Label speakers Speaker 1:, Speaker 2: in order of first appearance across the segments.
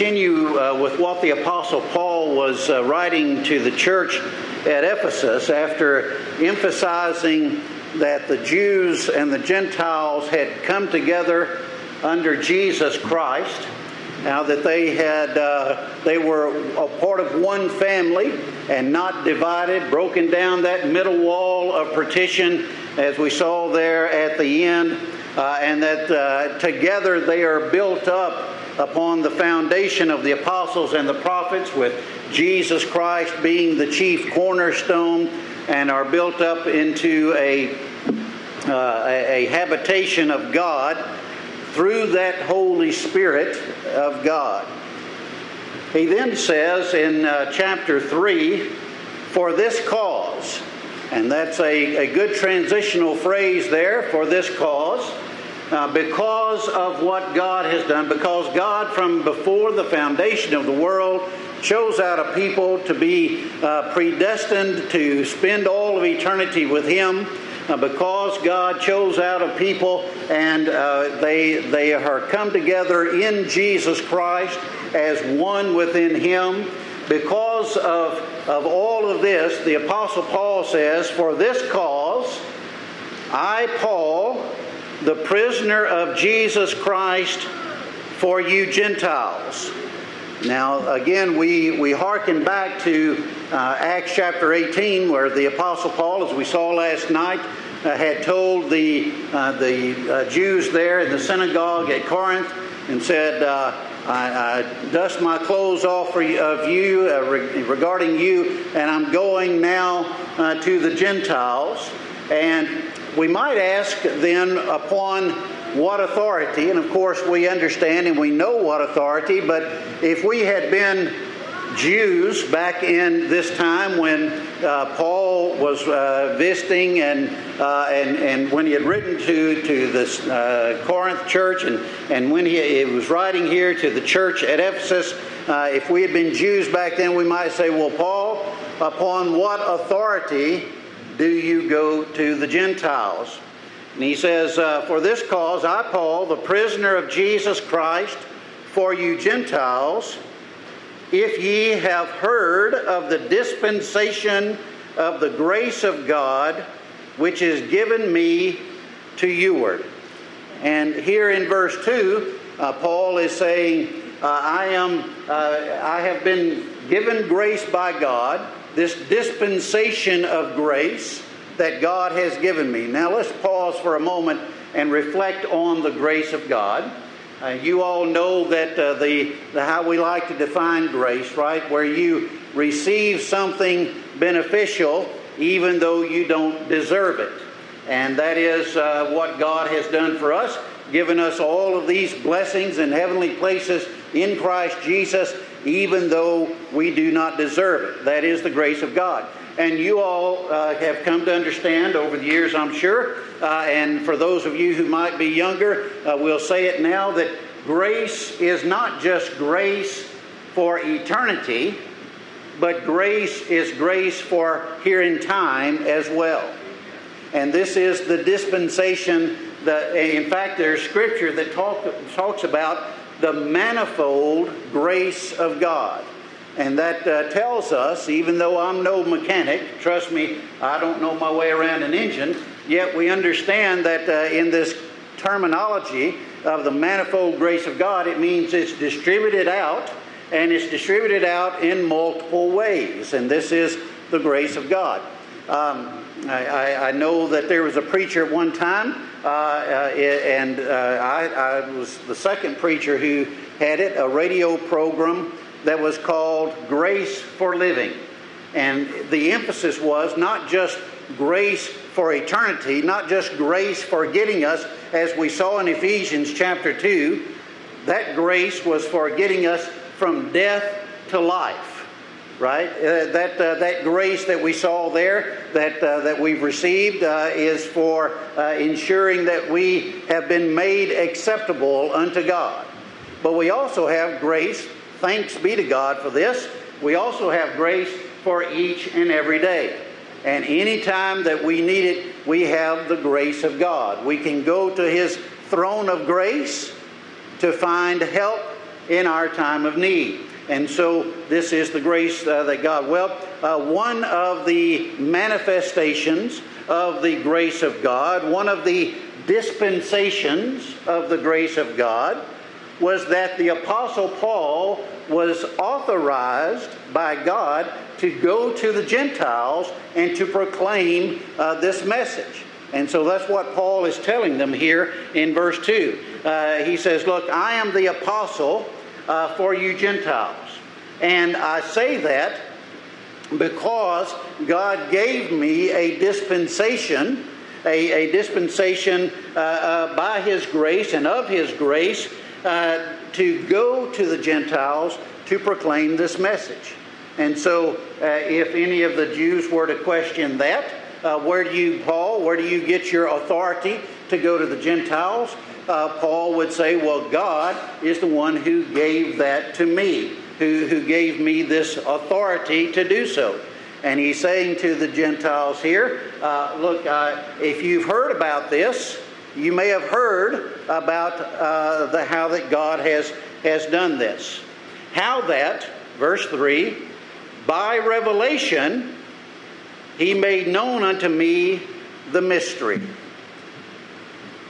Speaker 1: continue uh, with what the Apostle Paul was uh, writing to the church at Ephesus after emphasizing that the Jews and the Gentiles had come together under Jesus Christ. Now that they had, uh, they were a part of one family and not divided, broken down that middle wall of partition, as we saw there at the end, uh, and that uh, together they are built up upon the foundation of the apostles and the prophets, with Jesus Christ being the chief cornerstone, and are built up into a, uh, a, habitation of God through that Holy Spirit of God. He then says in uh, chapter 3, for this cause, and that's a, a good transitional phrase there, for this cause uh, because of what God has done, because God, from before the foundation of the world, chose out a people to be uh, predestined to spend all of eternity with Him. Uh, because God chose out a people and uh, they, they are come together in Jesus Christ as one within Him. Because of, of all of this, the Apostle Paul says, For this cause, I, Paul, the prisoner of Jesus Christ for you Gentiles. Now, again, we, we hearken back to uh, Acts chapter 18, where the Apostle Paul, as we saw last night, uh, had told the, uh, the uh, Jews there in the synagogue at Corinth and said, uh, I, I, dust my clothes off of you uh, regarding you, and I'm going now to the Gentiles. And we might ask then upon what authority, and of course we understand and we know what authority, but if we had been Jews back in this time when uh, Paul was uh, visiting and, uh, and, and when he had written to, to this uh, Corinth church and, and when he, he, was writing here to the church at Ephesus, uh, if we had been Jews back then, we might say, Well, Paul, upon what authority do you go to the Gentiles? And he says, uh, For this cause, I, Paul, the prisoner of Jesus Christ, for you Gentiles, if ye have heard of the dispensation of the grace of God, which is given me to youward. And here in verse 2, uh, Paul is saying, uh, I, am, uh, I have been given grace by God this dispensation of grace that God has given me. Now let's pause for a moment and reflect on the grace of God. Uh, you all know that uh, the, the how we like to define grace, right? Where you receive something beneficial even though you don't deserve it. And that is uh, what God has done for us, given us all of these blessings in heavenly places in Christ Jesus even though we do not deserve it. That is the grace of God. And you all uh, have come to understand over the years, I'm sure, uh, and for those of you who might be younger, uh, we'll say it now that grace is not just grace for eternity, but grace is grace for here in time as well. And this is the dispensation that, in fact, there's scripture that talk, talks about the manifold grace of God. And that uh, tells us, even though I'm no mechanic, trust me, I don't know my way around an engine, yet we understand that uh, in this terminology of the manifold grace of God, it means it's distributed out, and it's distributed out in multiple ways. And this is the grace of God. Um, I, I, know that there was a preacher at one time uh, uh, and uh, I, I, was the second preacher who had it, a radio program that was called Grace for Living. And the emphasis was not just grace for eternity, not just grace for getting us, as we saw in Ephesians chapter 2, that grace was for getting us from death to life right? Uh, that, uh, that grace that we saw there, that, uh, that we've received, uh, is for uh, ensuring that we have been made acceptable unto God. But we also have grace, thanks be to God for this. We also have grace for each and every day. And anytime that we need it, we have the grace of God. We can go to His throne of grace to find help in our time of need. And so this is the grace uh, that God. Well, uh, one of the manifestations of the grace of God, one of the dispensations of the grace of God, was that the Apostle Paul was authorized by God to go to the Gentiles and to proclaim uh, this message. And so that's what Paul is telling them here in verse 2. Uh, he says, Look, I am the apostle uh, for you Gentiles. And I say that because God gave me a dispensation, a, a dispensation uh, uh, by His grace and of His grace uh, to go to the Gentiles to proclaim this message. And so, uh, if any of the Jews were to question that, uh, where do you, Paul, where do you get your authority to go to the Gentiles? Uh, Paul would say, Well, God is the one who gave that to me, who, who gave me this authority to do so. And he's saying to the Gentiles here, uh, Look, if you've heard about this, you may have heard about uh, the, how that God has, has done this. How that, verse 3, by revelation, he made known unto me the mystery.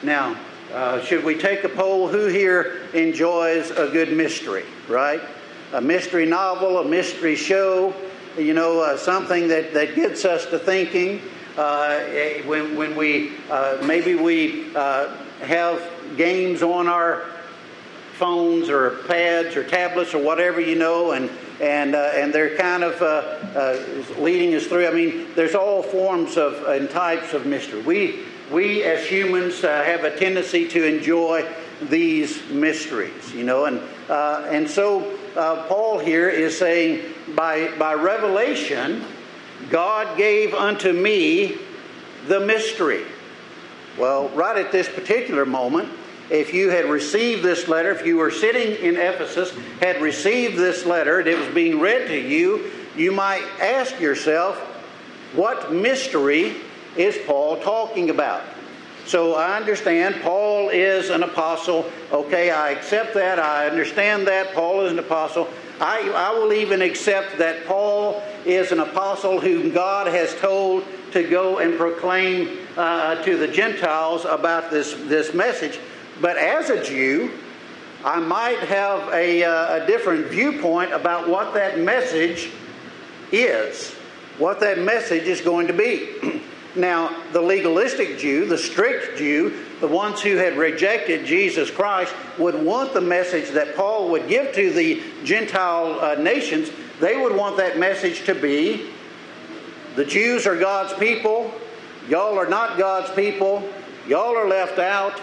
Speaker 1: Now, uh, should we take a poll? Who here enjoys a good mystery, right? A mystery novel, a mystery show, you know, uh, something that, that gets us to thinking. Uh, eh, when, when we, uh, maybe we uh, have games on our phones or pads or tablets or whatever, you know, and and uh, and they're kind of uh, uh, leading us through. I mean, there's all forms of and types of mystery. We we as humans uh, have a tendency to enjoy these mysteries, you know, and uh, and so Paul here is saying by by revelation, God gave unto me the mystery. Well, right at this particular moment, if you had received this letter, if you were sitting in Ephesus, had received this letter, and it was being read to you, you might ask yourself, what mystery is Paul talking about? So I understand Paul is an apostle. Okay, I accept that. I understand that. Paul is an apostle. I, I will even accept that Paul is an apostle whom God has told to go and proclaim uh, to the Gentiles about this, this message. But as a Jew, I might have a, uh, a different viewpoint about what that message is, what that message is going to be. now, the legalistic Jew, the strict Jew, the ones who had rejected Jesus Christ, would want the message that Paul would give to the Gentile uh, nations. They would want that message to be the Jews are God's people, y'all are not God's people, y'all are left out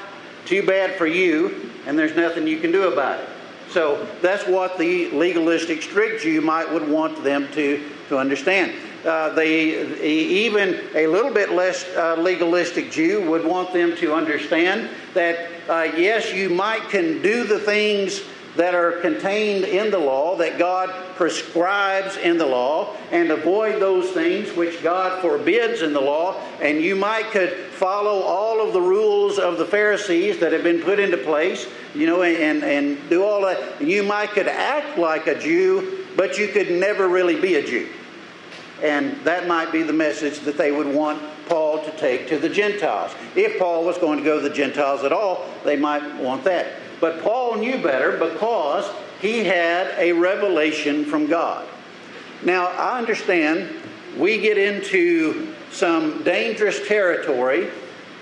Speaker 1: too bad for you, and there's nothing you can do about it. So that's what the legalistic strict Jew might would want them to, to understand. Uh, even a little bit less uh, legalistic Jew would want them to understand that uh, yes, you might can do the things that are contained in the law, that God prescribes in the law, and avoid those things which God forbids in the law. And you might could follow all of the rules of the Pharisees that have been put into place, you know, and, and do all that. You might could act like a Jew, but you could never really be a Jew. And that might be the message that they would want Paul to take to the Gentiles. If Paul was going to go to the Gentiles at all, they might want that. But Paul knew better because he had a revelation from God. Now, I understand we get into some dangerous territory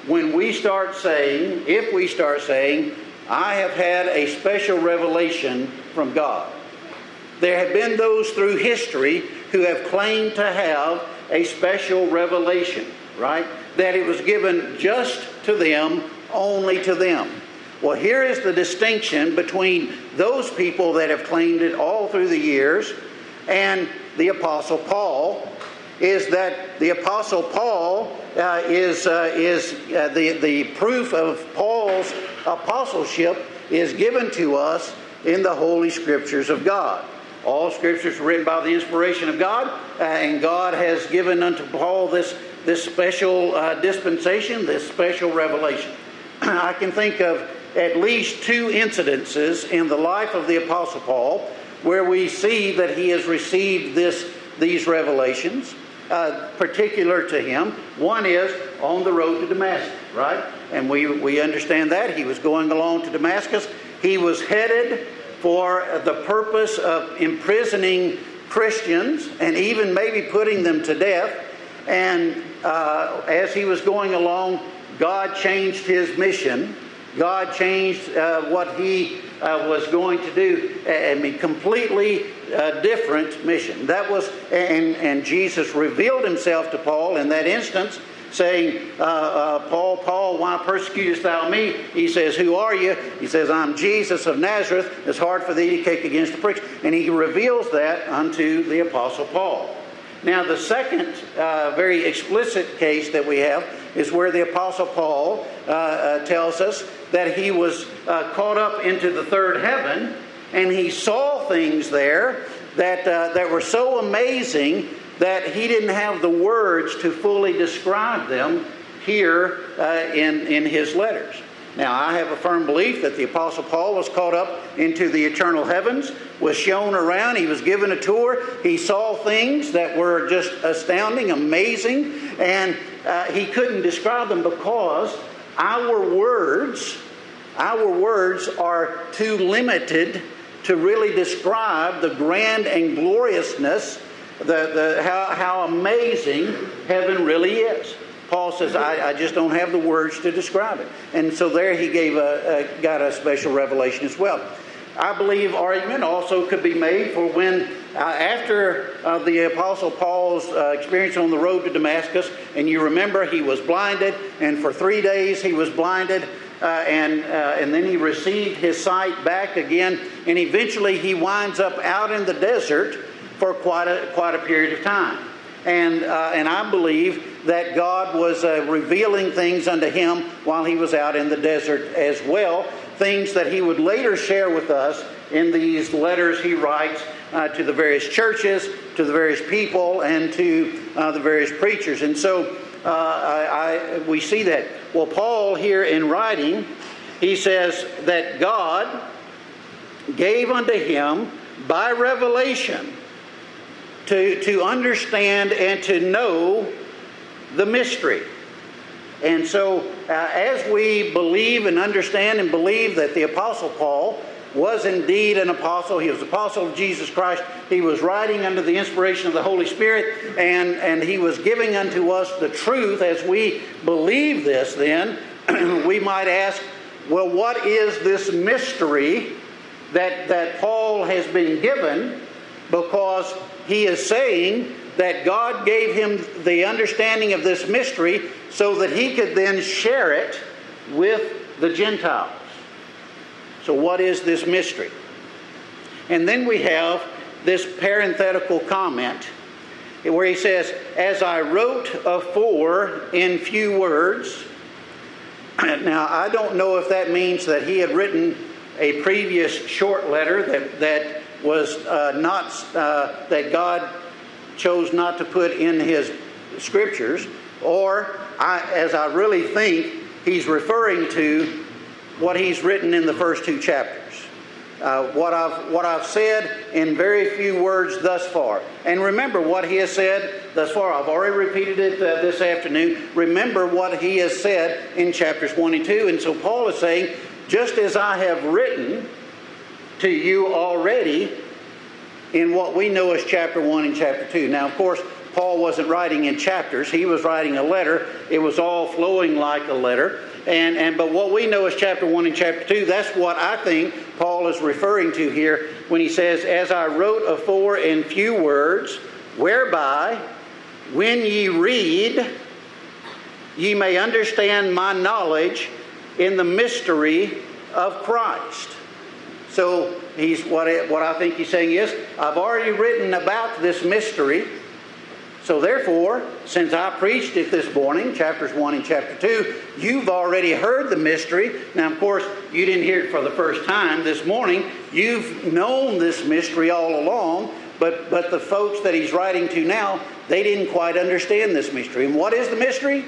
Speaker 1: when we start saying, if we start saying, I have had a special revelation from God. There have been those through history who have claimed to have a special revelation, right? That it was given just to them, only to them. Well, here is the distinction between those people that have claimed it all through the years and the Apostle Paul. Is that the Apostle Paul uh, is, uh, is uh, the, the proof of Paul's apostleship is given to us in the Holy Scriptures of God. All Scriptures written by the inspiration of God, uh, and God has given unto Paul this, this special uh, dispensation, this special revelation. I can think of at least two incidences in the life of the Apostle Paul where we see that he has received this, these revelations. Uh, particular to him. One is on the road to Damascus, right? And we, we understand that. He was going along to Damascus. He was headed for the purpose of imprisoning Christians and even maybe putting them to death. And uh, as he was going along, God changed his mission. God changed uh, what he uh, was going to do. Mean, completely uh, different mission. That was, and, and Jesus revealed himself to Paul in that instance, saying, uh, uh, Paul, Paul, why persecutest thou me? He says, Who are you? He says, I'm Jesus of Nazareth. It's hard for thee to kick against the pricks. And he reveals that unto the Apostle Paul. Now, the second uh, very explicit case that we have is where the Apostle Paul uh, uh, tells us that he was uh, caught up into the third heaven and he saw things there that, uh, that were so amazing that he didn't have the words to fully describe them here uh, in, in his letters. Now, I have a firm belief that the Apostle Paul was caught up into the eternal heavens, was shown around, he was given a tour, he saw things that were just astounding, amazing, and uh, he couldn't describe them because our words, our words are too limited to really describe the grand and gloriousness, the, the, how, how amazing heaven really is. Paul says, I, I, just don't have the words to describe it. And so there he gave a, a, got a special revelation as well. I believe argument also could be made for when, uh, after uh, the Apostle Paul's uh, experience on the road to Damascus, and you remember he was blinded, and for three days he was blinded, uh, and, uh, and then he received his sight back again, and eventually he winds up out in the desert for quite a, quite a period of time. And, uh, and I believe that God was revealing things unto him while he was out in the desert as well, things that he would later share with us in these letters he writes uh, to the various churches, to the various people, and to uh, the various preachers. And so uh, I, I, we see that. Well, Paul here in writing, he says that God gave unto him by revelation to, to understand and to know the mystery. And so, uh, as we believe and understand and believe that the Apostle Paul was indeed an apostle, he was apostle of Jesus Christ, he was writing under the inspiration of the Holy Spirit, and, and he was giving unto us the truth. As we believe this, then, we might ask, well, what is this mystery that, that Paul has been given? Because he is saying that God gave him the understanding of this mystery so that he could then share it with the Gentiles. So, what is this mystery? And then we have this parenthetical comment where he says, As I wrote afore in few words. Now, I don't know if that means that he had written a previous short letter that, that was uh, not uh, that God chose not to put in His scriptures, or I, as I really think He's referring to what He's written in the first two chapters. Uh, what I've what I've said in very few words thus far, and remember what He has said thus far. I've already repeated it uh, this afternoon. Remember what He has said in chapters one and two, and so Paul is saying, just as I have written to you already in what we know as chapter 1 and chapter 2. Now, of course, Paul wasn't writing in chapters, he was writing a letter. It was all flowing like a letter. And, and but what we know is chapter 1 and chapter 2, that's what I think Paul is referring to here when he says, As I wrote afore in few words, whereby when ye read, ye may understand my knowledge in the mystery of Christ. So he's what I, what I think he's saying is, I've already written about this mystery. So therefore, since I preached it this morning, chapters 1 and chapter 2, you've already heard the mystery. Now, of course, you didn't hear it for the first time this morning. You've known this mystery all along, but, but the folks that he's writing to now, they didn't quite understand this mystery. And what is the mystery?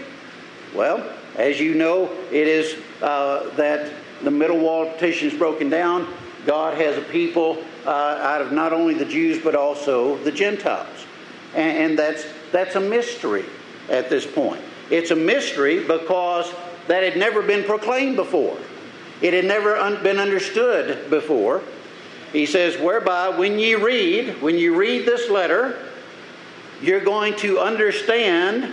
Speaker 1: Well, as you know, it is uh, that the middle wall of partition is broken down. God has a people uh, out of not only the Jews but also the Gentiles. And, and that's, that's a mystery at this point. It's a mystery because that had never been proclaimed before. It had never un- been understood before. He says, whereby when ye read, when you read this letter, you're going to understand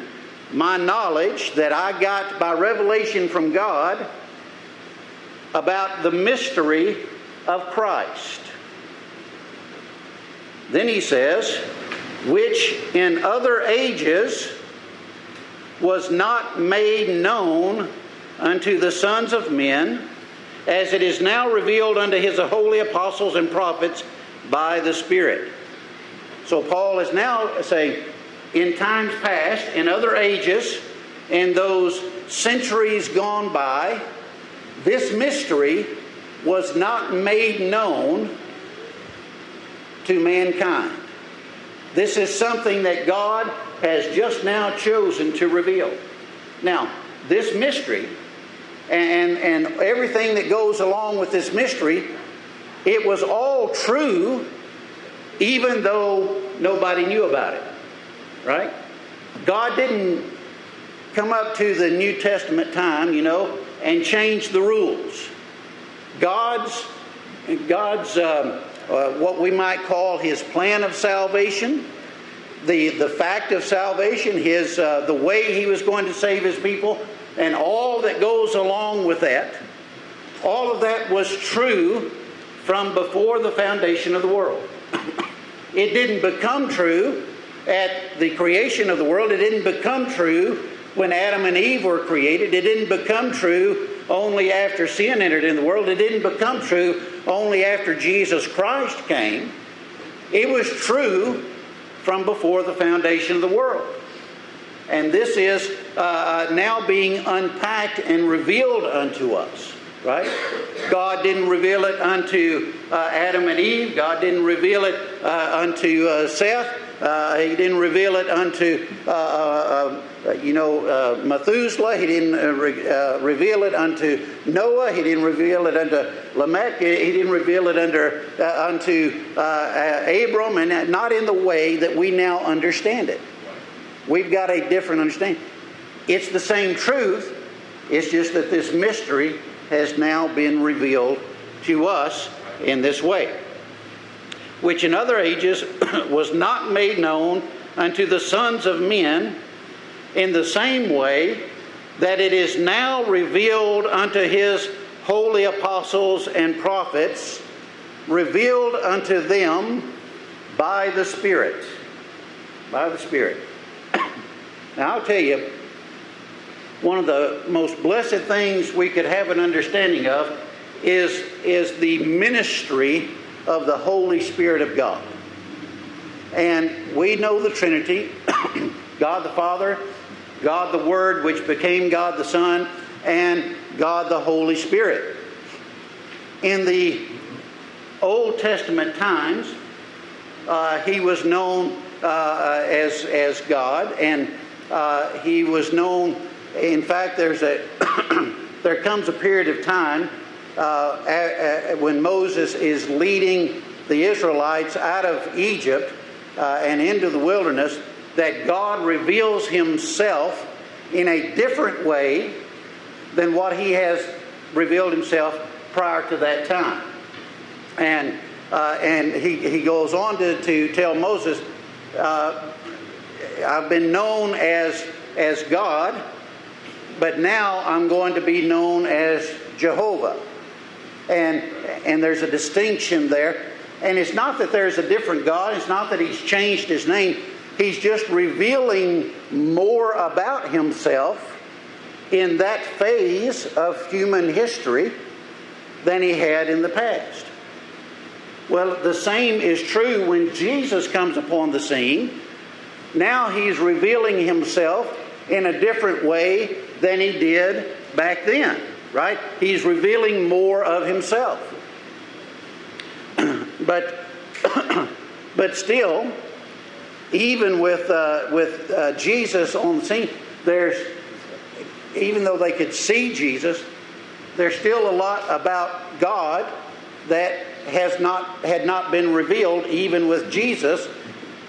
Speaker 1: my knowledge that I got by revelation from God about the mystery of Christ. Then he says, which in other ages was not made known unto the sons of men, as it is now revealed unto his holy apostles and prophets by the Spirit. So Paul is now saying, in times past, in other ages, in those centuries gone by, this mystery was not made known to mankind. This is something that God has just now chosen to reveal. Now, this mystery and, and everything that goes along with this mystery, it was all true even though nobody knew about it. Right? God didn't come up to the New Testament time, you know, and change the rules. God's God's um, uh, what we might call his plan of salvation, the the fact of salvation, his uh, the way he was going to save his people, and all that goes along with that. All of that was true from before the foundation of the world. it didn't become true at the creation of the world. It didn't become true when Adam and Eve were created. It didn't become true only after sin entered in the world. It didn't become true only after Jesus Christ came. It was true from before the foundation of the world. And this is uh, now being unpacked and revealed unto us, right? God didn't reveal it unto uh, Adam and Eve, God didn't reveal it uh, unto uh, Seth. Uh, he didn't reveal it unto, uh, uh, uh you know, uh, Methuselah. He didn't uh, re- reveal it unto Noah. He didn't reveal it unto Lamech. He didn't reveal it under, unto Abram, and not in the way that we now understand it. We've got a different understanding. It's the same truth. It's just that this mystery has now been revealed to us in this way which in other ages was not made known unto the sons of men in the same way that it is now revealed unto his holy apostles and prophets, revealed unto them by the Spirit. By the Spirit. now, I'll tell you, one of the most blessed things we could have an understanding of is, is the ministry of the Holy Spirit of God. And we know the Trinity God the Father, God the Word, which became God the Son, and God the Holy Spirit. In the Old Testament times, uh, he was known uh, as, as God, and uh, he was known, in fact, there's a, there comes a period of time uh, when Moses is leading the Israelites out of Egypt uh, and into the wilderness, that God reveals himself in a different way than what he has revealed himself prior to that time. And, uh, and he, he goes on to, to tell Moses, uh, I've been known as, as God, but now I'm going to be known as Jehovah and and there's a distinction there. And it's not that there's a different God. It's not that He's changed His name. He's just revealing more about Himself in that phase of human history than He had in the past. Well, the same is true when Jesus comes upon the scene. Now He's revealing Himself in a different way than He did back then right? He's revealing more of himself. but, but still, even with, uh, with uh, Jesus on the scene, there's, even though they could see Jesus, there's still a lot about God that has not had not been revealed even with Jesus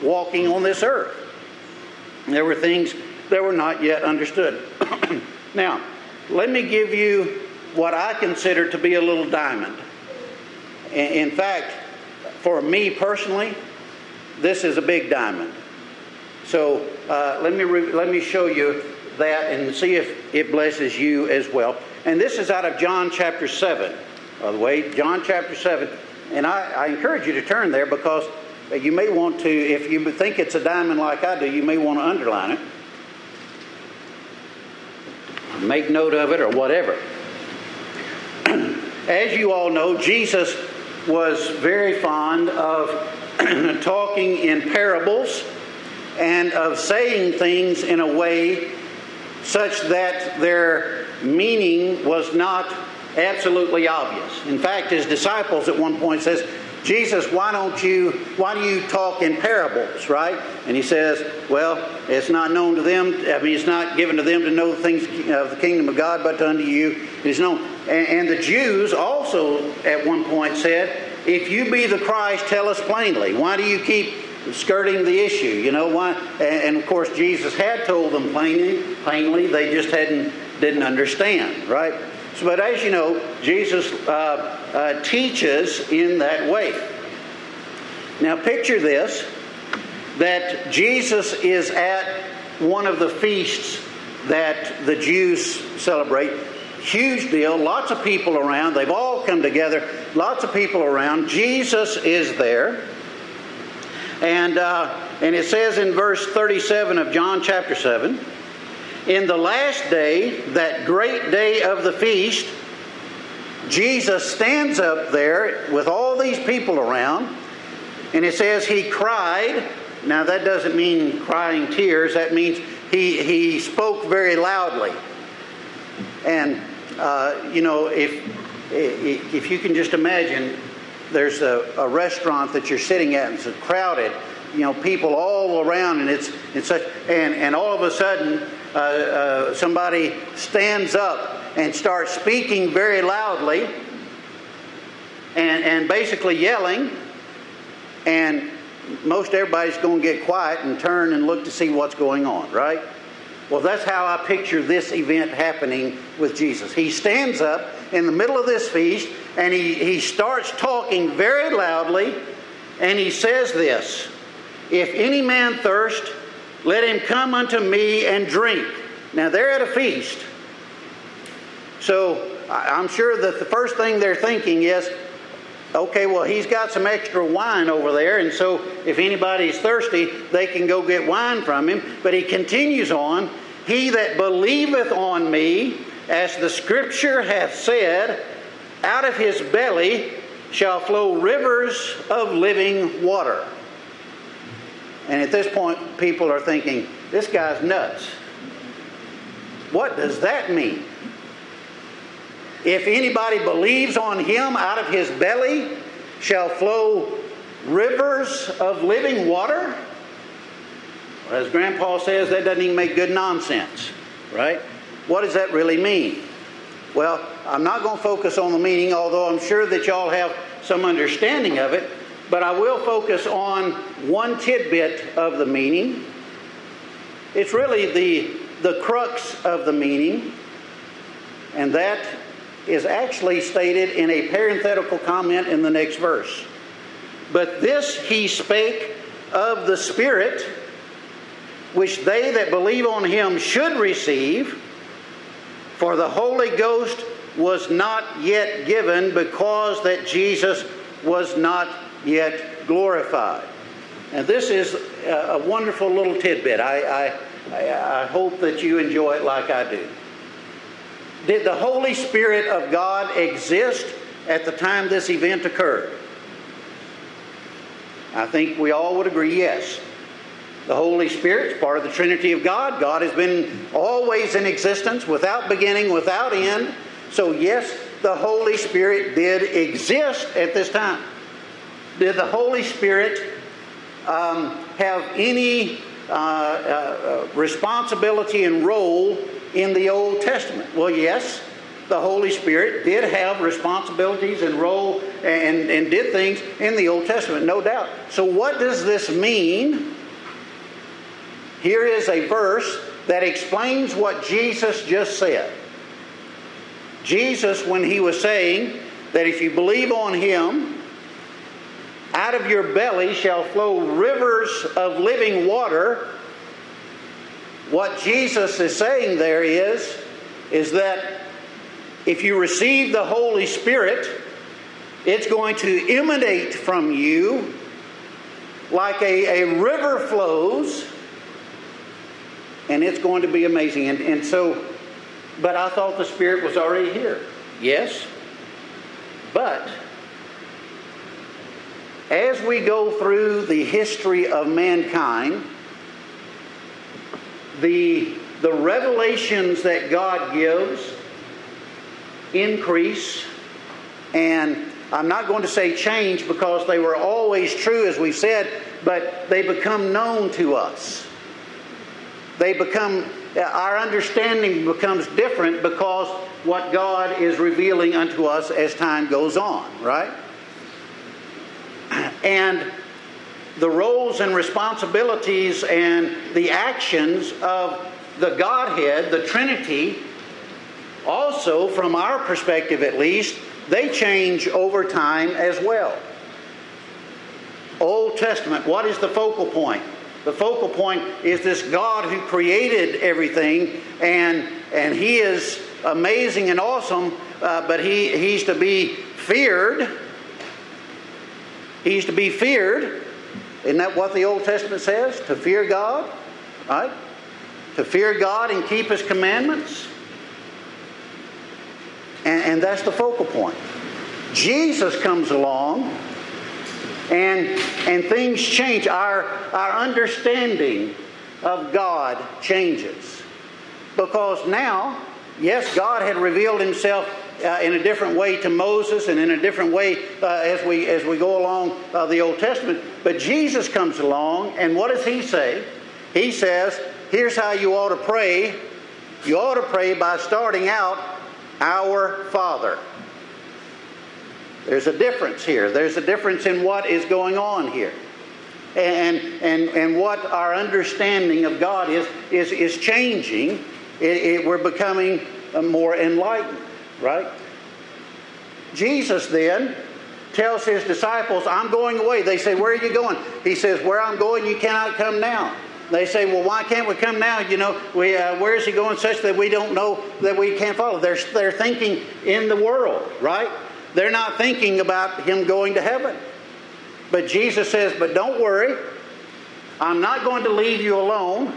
Speaker 1: walking on this earth. There were things that were not yet understood. now, let me give you what I consider to be a little diamond. In fact, for me personally, this is a big diamond. So uh, let me re- let me show you that and see if it blesses you as well. And this is out of John chapter seven. By the way, John chapter seven, and I, I encourage you to turn there because you may want to, if you think it's a diamond like I do, you may want to underline it, make note of it, or whatever. As you all know, Jesus was very fond of talking in parables and of saying things in a way such that their meaning was not absolutely obvious. In fact, his disciples at one point says, Jesus, why don't you, why do you talk in parables, right? And he says, well, it's not known to them, I mean, it's not given to them to know the things of the kingdom of God, but unto you it is known. And, and the Jews also at one point said, if you be the Christ, tell us plainly. Why do you keep skirting the issue? You know why? And, of course, Jesus had told them plainly. Plainly, they just hadn't didn't understand, right? So, but as you know, Jesus uh, uh, teaches in that way. Now, picture this: that Jesus is at one of the feasts that the Jews celebrate Huge deal. Lots of people around. They've all come together. Lots of people around. Jesus is there. And, uh, and it says in verse 37 of John chapter 7 In the last day, that great day of the feast, Jesus stands up there with all these people around. And it says he cried. Now, that doesn't mean crying tears, that means he, he spoke very loudly. And uh, you know, if if you can just imagine, there's a, a, restaurant that you're sitting at and it's crowded, you know, people all around, and it's it's such, and and all of a sudden, uh, uh, somebody stands up and starts speaking very loudly, and and basically yelling, and most everybody's going to get quiet and turn and look to see what's going on, right? Well, that's how I picture this event happening with Jesus. He stands up in the middle of this feast and he, he starts talking very loudly and he says this If any man thirst, let him come unto me and drink. Now, they're at a feast. So I'm sure that the first thing they're thinking is, okay, well, he's got some extra wine over there, and so if anybody's thirsty, they can go get wine from him. But he continues on He that believeth on me, as the scripture hath said, out of his belly shall flow rivers of living water. And at this point, people are thinking, this guy's nuts. What does that mean? If anybody believes on him, out of his belly shall flow rivers of living water. As Grandpa says, that doesn't even make good nonsense, right? What does that really mean? Well, I'm not going to focus on the meaning, although I'm sure that y'all have some understanding of it, but I will focus on one tidbit of the meaning. It's really the, the crux of the meaning, and that is actually stated in a parenthetical comment in the next verse. But this he spake of the Spirit, which they that believe on him should receive, for the Holy Ghost was not yet given because that Jesus was not yet glorified. And this is a wonderful little tidbit. I, I, I hope that you enjoy it like I do. Did the Holy Spirit of God exist at the time this event occurred? I think we all would agree yes. The Holy Spirit is part of the Trinity of God. God has been always in existence, without beginning, without end. So, yes, the Holy Spirit did exist at this time. Did the Holy Spirit um, have any uh, uh, responsibility and role in the Old Testament? Well, yes. the Holy Spirit did have responsibilities and role and, and did things in the Old Testament, no doubt. So, what does this mean? Here is a verse that explains what Jesus just said. Jesus, when he was saying that if you believe on him, out of your belly shall flow rivers of living water. What Jesus is saying there is, is that if you receive the Holy Spirit, it's going to emanate from you like a, a river flows, and it's going to be amazing. And, and so, but I thought the Spirit was already here. Yes. But as we go through the history of mankind, the, the revelations that God gives increase, and I'm not going to say change because they were always true, as we've said, but they become known to us. They become, our understanding becomes different because what God is revealing unto us as time goes on, right? And the roles and responsibilities and the actions of the Godhead, the Trinity, also, from our perspective at least, they change over time as well. Old Testament, what is the focal point? The focal point is this God who created everything, and, and He is amazing and awesome, uh, but he, He's to be feared. He's to be feared. Isn't that what the Old Testament says? To fear God, right? To fear God and keep His commandments. And, and that's the focal point. Jesus comes along and, and things change. Our, our understanding of God changes. Because now, yes, God had revealed himself uh, in a different way to Moses and in a different way uh, as, we, as we go along uh, the Old Testament. But Jesus comes along, and what does he say? He says, Here's how you ought to pray. You ought to pray by starting out our Father. There's a difference here. There's a difference in what is going on here. And, and, and what our understanding of God is, is, is changing. It, it, we're becoming more enlightened, right? Jesus then tells his disciples, I'm going away. They say, Where are you going? He says, Where I'm going, you cannot come now. They say, well, why can't we come now? You know, we, uh, where is he going such that we don't know that we can't follow? They're, they're thinking in the world, right? They're not thinking about him going to heaven. But Jesus says, but don't worry. I'm not going to leave you alone.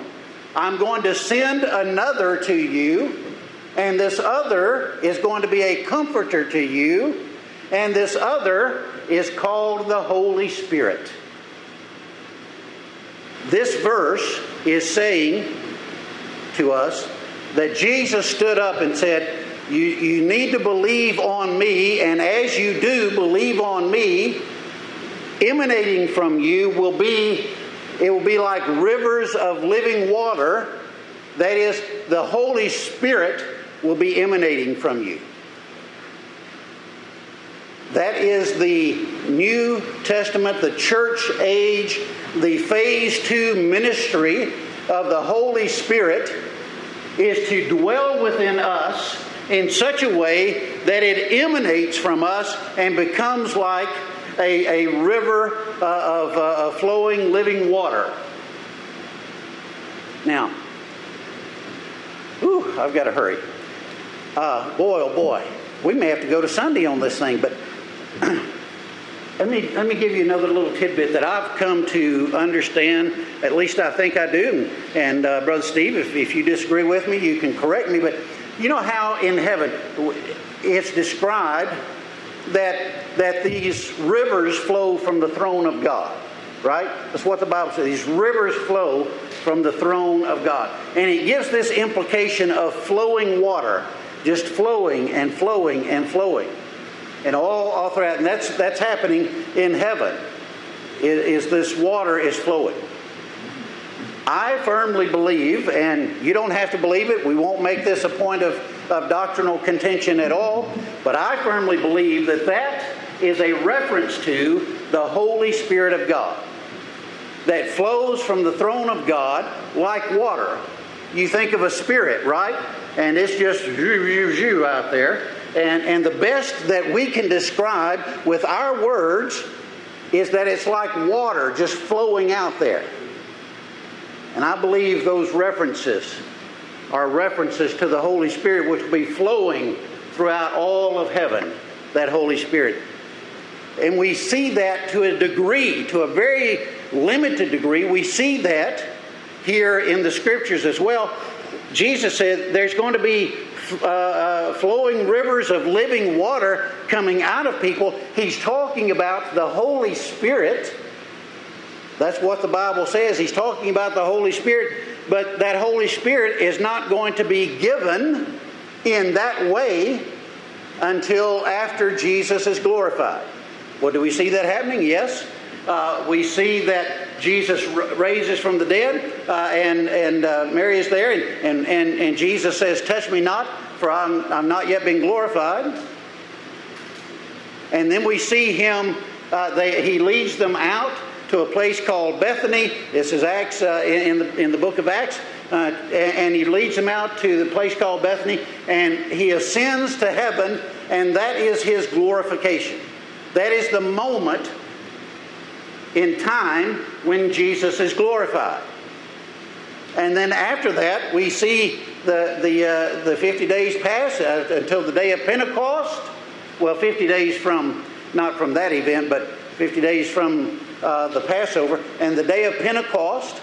Speaker 1: I'm going to send another to you. And this other is going to be a comforter to you. And this other is called the Holy Spirit. This verse is saying to us that Jesus stood up and said, you, you need to believe on me, and as you do believe on me, emanating from you will be it will be like rivers of living water. That is, the Holy Spirit will be emanating from you. That is the New Testament, the church age the phase two ministry of the Holy Spirit is to dwell within us in such a way that it emanates from us and becomes like a, a river uh, of uh, flowing living water. Now, whew, I've got to hurry. Uh, boy, oh boy, we may have to go to Sunday on this thing, but Let me, let me give you another little tidbit that I've come to understand. At least I think I do. And uh, Brother Steve, if, if you disagree with me, you can correct me. But you know how in heaven it's described that, that these rivers flow from the throne of God, right? That's what the Bible says. These rivers flow from the throne of God. And it gives this implication of flowing water, just flowing and flowing and flowing and all, all throughout. And that's, that's happening in heaven, is, is this water is flowing. I firmly believe, and you don't have to believe it, we won't make this a point of, of doctrinal contention at all, but I firmly believe that that is a reference to the Holy Spirit of God that flows from the throne of God like water. You think of a spirit, right? And it's just out there. And, and the best that we can describe with our words is that it's like water just flowing out there. And I believe those references are references to the Holy Spirit, which will be flowing throughout all of heaven, that Holy Spirit. And we see that to a degree, to a very limited degree. We see that here in the scriptures as well. Jesus said there's going to be uh, uh, flowing rivers of living water coming out of people. He's talking about the Holy Spirit. That's what the Bible says. He's talking about the Holy Spirit, but that Holy Spirit is not going to be given in that way until after Jesus is glorified. Well, do we see that happening? Yes. Uh, we see that Jesus raises from the dead, uh, and, and uh, Mary is there, and, and, and, Jesus says, Touch me not, for I'm, I'm not yet been glorified. And then we see him, uh, they, he leads them out to a place called Bethany. This is Acts uh, in, the, in the book of Acts. Uh, and he leads them out to the place called Bethany, and he ascends to heaven, and that is his glorification. That is the moment in time when Jesus is glorified. And then after that, we see the, the, uh, the 50 days pass uh, until the day of Pentecost. Well, 50 days from, not from that event, but 50 days from uh, the Passover. And the day of Pentecost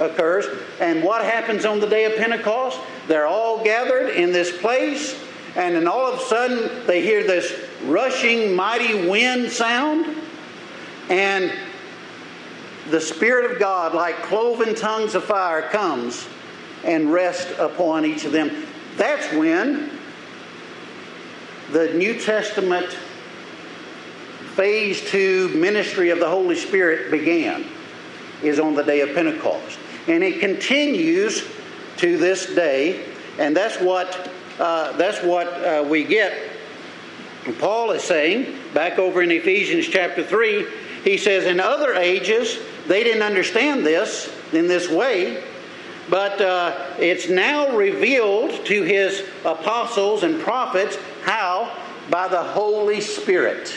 Speaker 1: occurs. And what happens on the day of Pentecost? They're all gathered in this place. And then all of a sudden, they hear this rushing, mighty wind sound. And the Spirit of God, like cloven tongues of fire, comes and rests upon each of them. That's when the New Testament phase two ministry of the Holy Spirit began, is on the day of Pentecost. And it continues to this day, and that's what, uh, that's what uh, we get. Paul is saying, back over in Ephesians chapter 3, he says, In other ages, they didn't understand this in this way, but uh, it's now revealed to his apostles and prophets how? By the Holy Spirit.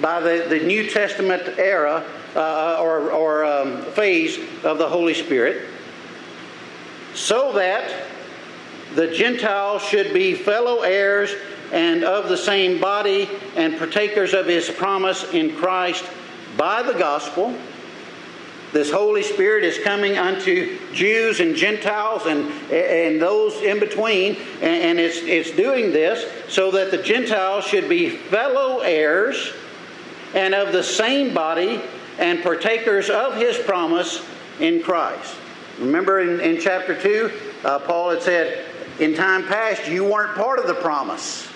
Speaker 1: By the, the New Testament era uh, or, or um, phase of the Holy Spirit, so that the Gentiles should be fellow heirs and of the same body and partakers of his promise in Christ by the gospel. This Holy Spirit is coming unto Jews and Gentiles and, and those in between, and it's, it's doing this so that the Gentiles should be fellow heirs and of the same body and partakers of his promise in Christ. Remember in, in chapter 2, uh, Paul had said, In time past, you weren't part of the promise.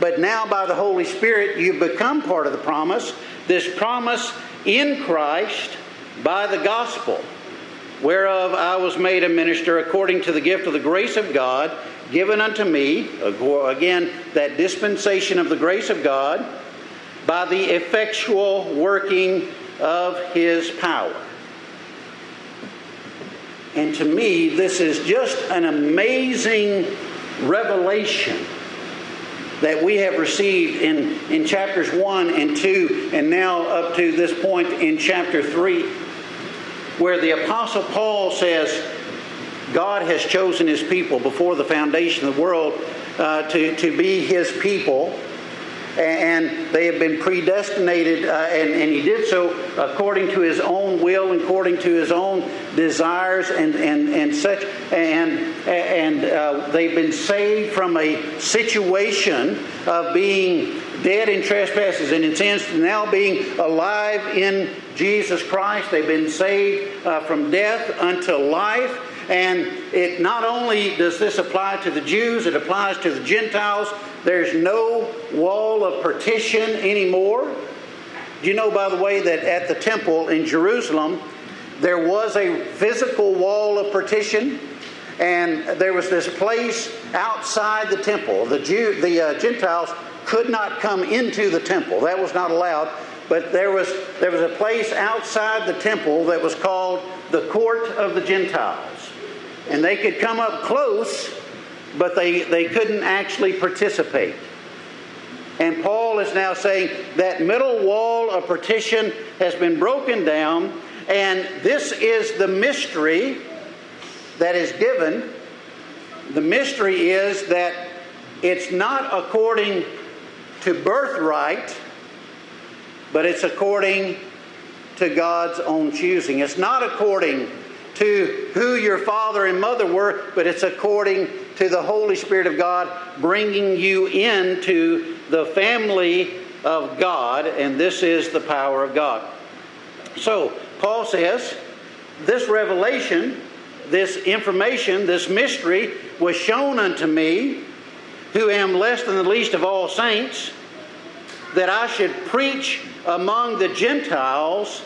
Speaker 1: But now, by the Holy Spirit, you've become part of the promise. This promise in Christ by the gospel, whereof I was made a minister according to the gift of the grace of God given unto me. Again, that dispensation of the grace of God by the effectual working of his power. And to me, this is just an amazing revelation that we have received in, in chapters 1 and 2, and now up to this point in chapter 3, where the Apostle Paul says, God has chosen his people before the foundation of the world uh, to, to be his people and they have been predestinated, uh, and, and, he did so according to his own will, according to his own desires, and, and, and such. And, and uh, they've been saved from a situation of being dead in trespasses and in sins now being alive in Jesus Christ. They've been saved uh, from death unto life. And it not only does this apply to the Jews, it applies to the Gentiles. There's no wall of partition anymore. Do you know, by the way, that at the temple in Jerusalem, there was a physical wall of partition, and there was this place outside the temple. The, Jew, the uh, Gentiles could not come into the temple, that was not allowed. But there was, there was a place outside the temple that was called the court of the Gentiles. And they could come up close, but they, they couldn't actually participate. And Paul is now saying that middle wall of partition has been broken down, and this is the mystery that is given. The mystery is that it's not according to birthright, but it's according to God's own choosing. It's not according to who your father and mother were, but it's according to the Holy Spirit of God bringing you into the family of God, and this is the power of God. So, Paul says, this revelation, this information, this mystery was shown unto me, who am less than the least of all saints, that I should preach among the Gentiles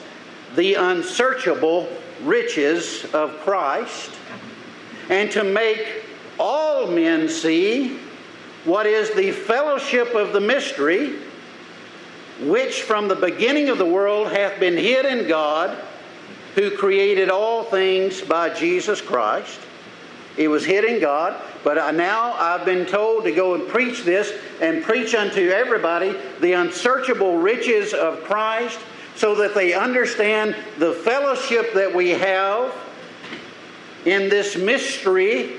Speaker 1: the unsearchable riches of Christ, and to make all men see what is the fellowship of the mystery, which from the beginning of the world hath been hid in God, who created all things by Jesus Christ. It was hid in God, but now I've been told to go and preach this and preach unto everybody the unsearchable riches of Christ so that they understand the fellowship that we have in this mystery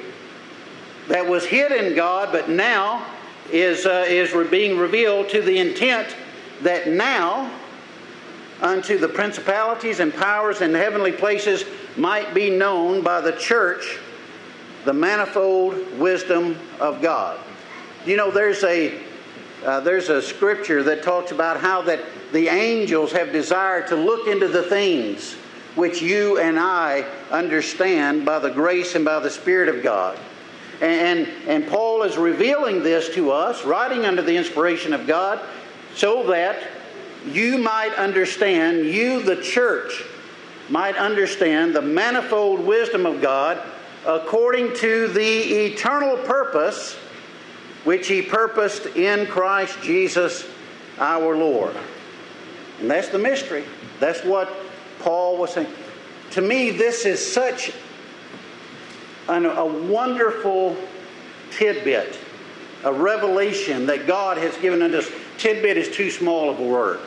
Speaker 1: that was hid in God, but now is, uh, is being revealed to the intent that now unto the principalities and powers in heavenly places might be known by the church the manifold wisdom of God. You know, there's a uh, there's a scripture that talks about how that the angels have desired to look into the things which you and I understand by the grace and by the Spirit of God. And, and Paul is revealing this to us, writing under the inspiration of God, so that you might understand, you, the church, might understand the manifold wisdom of God according to the eternal purpose which He purposed in Christ Jesus our Lord. And that's the mystery. That's what Paul was saying. To me, this is such an, a wonderful tidbit, a revelation that God has given unto us. Tidbit is too small of a word.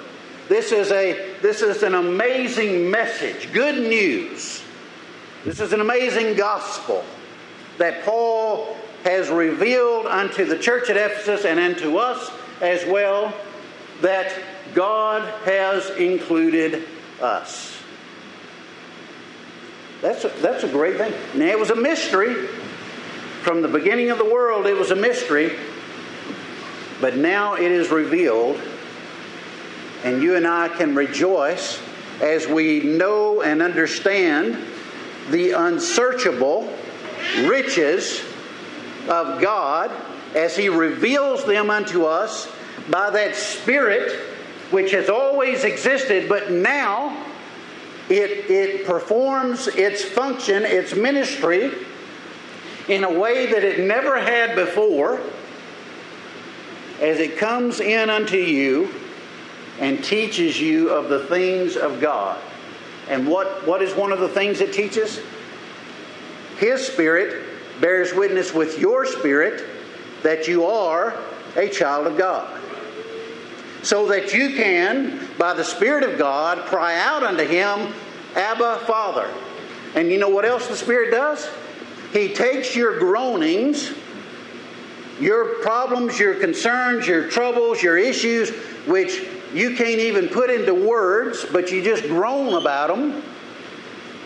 Speaker 1: This is, a, this is an amazing message, good news. This is an amazing gospel that Paul has revealed unto the church at Ephesus and unto us as well that God has included us. That's a, that's a great thing. Now, it was a mystery. From the beginning of the world, it was a mystery. But now it is revealed, and you and I can rejoice as we know and understand the unsearchable riches of God as He reveals them unto us by that Spirit which has always existed, but now it, it performs its function, its ministry, in a way that it never had before, as it comes in unto you and teaches you of the things of God. And what, what is one of the things it teaches? His Spirit bears witness with your spirit that you are a child of God. So that you can, by the Spirit of God, cry out unto Him, Abba, Father. And you know what else the Spirit does? He takes your groanings, your problems, your concerns, your troubles, your issues, which you can't even put into words, but you just groan about them,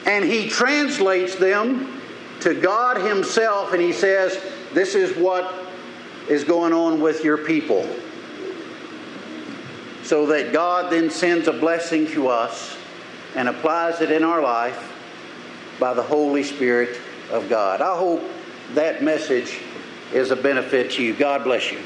Speaker 1: and He translates them to God Himself, and He says, This is what is going on with your people. So that God then sends a blessing to us and applies it in our life by the Holy Spirit of God. I hope that message is a benefit to you. God bless you.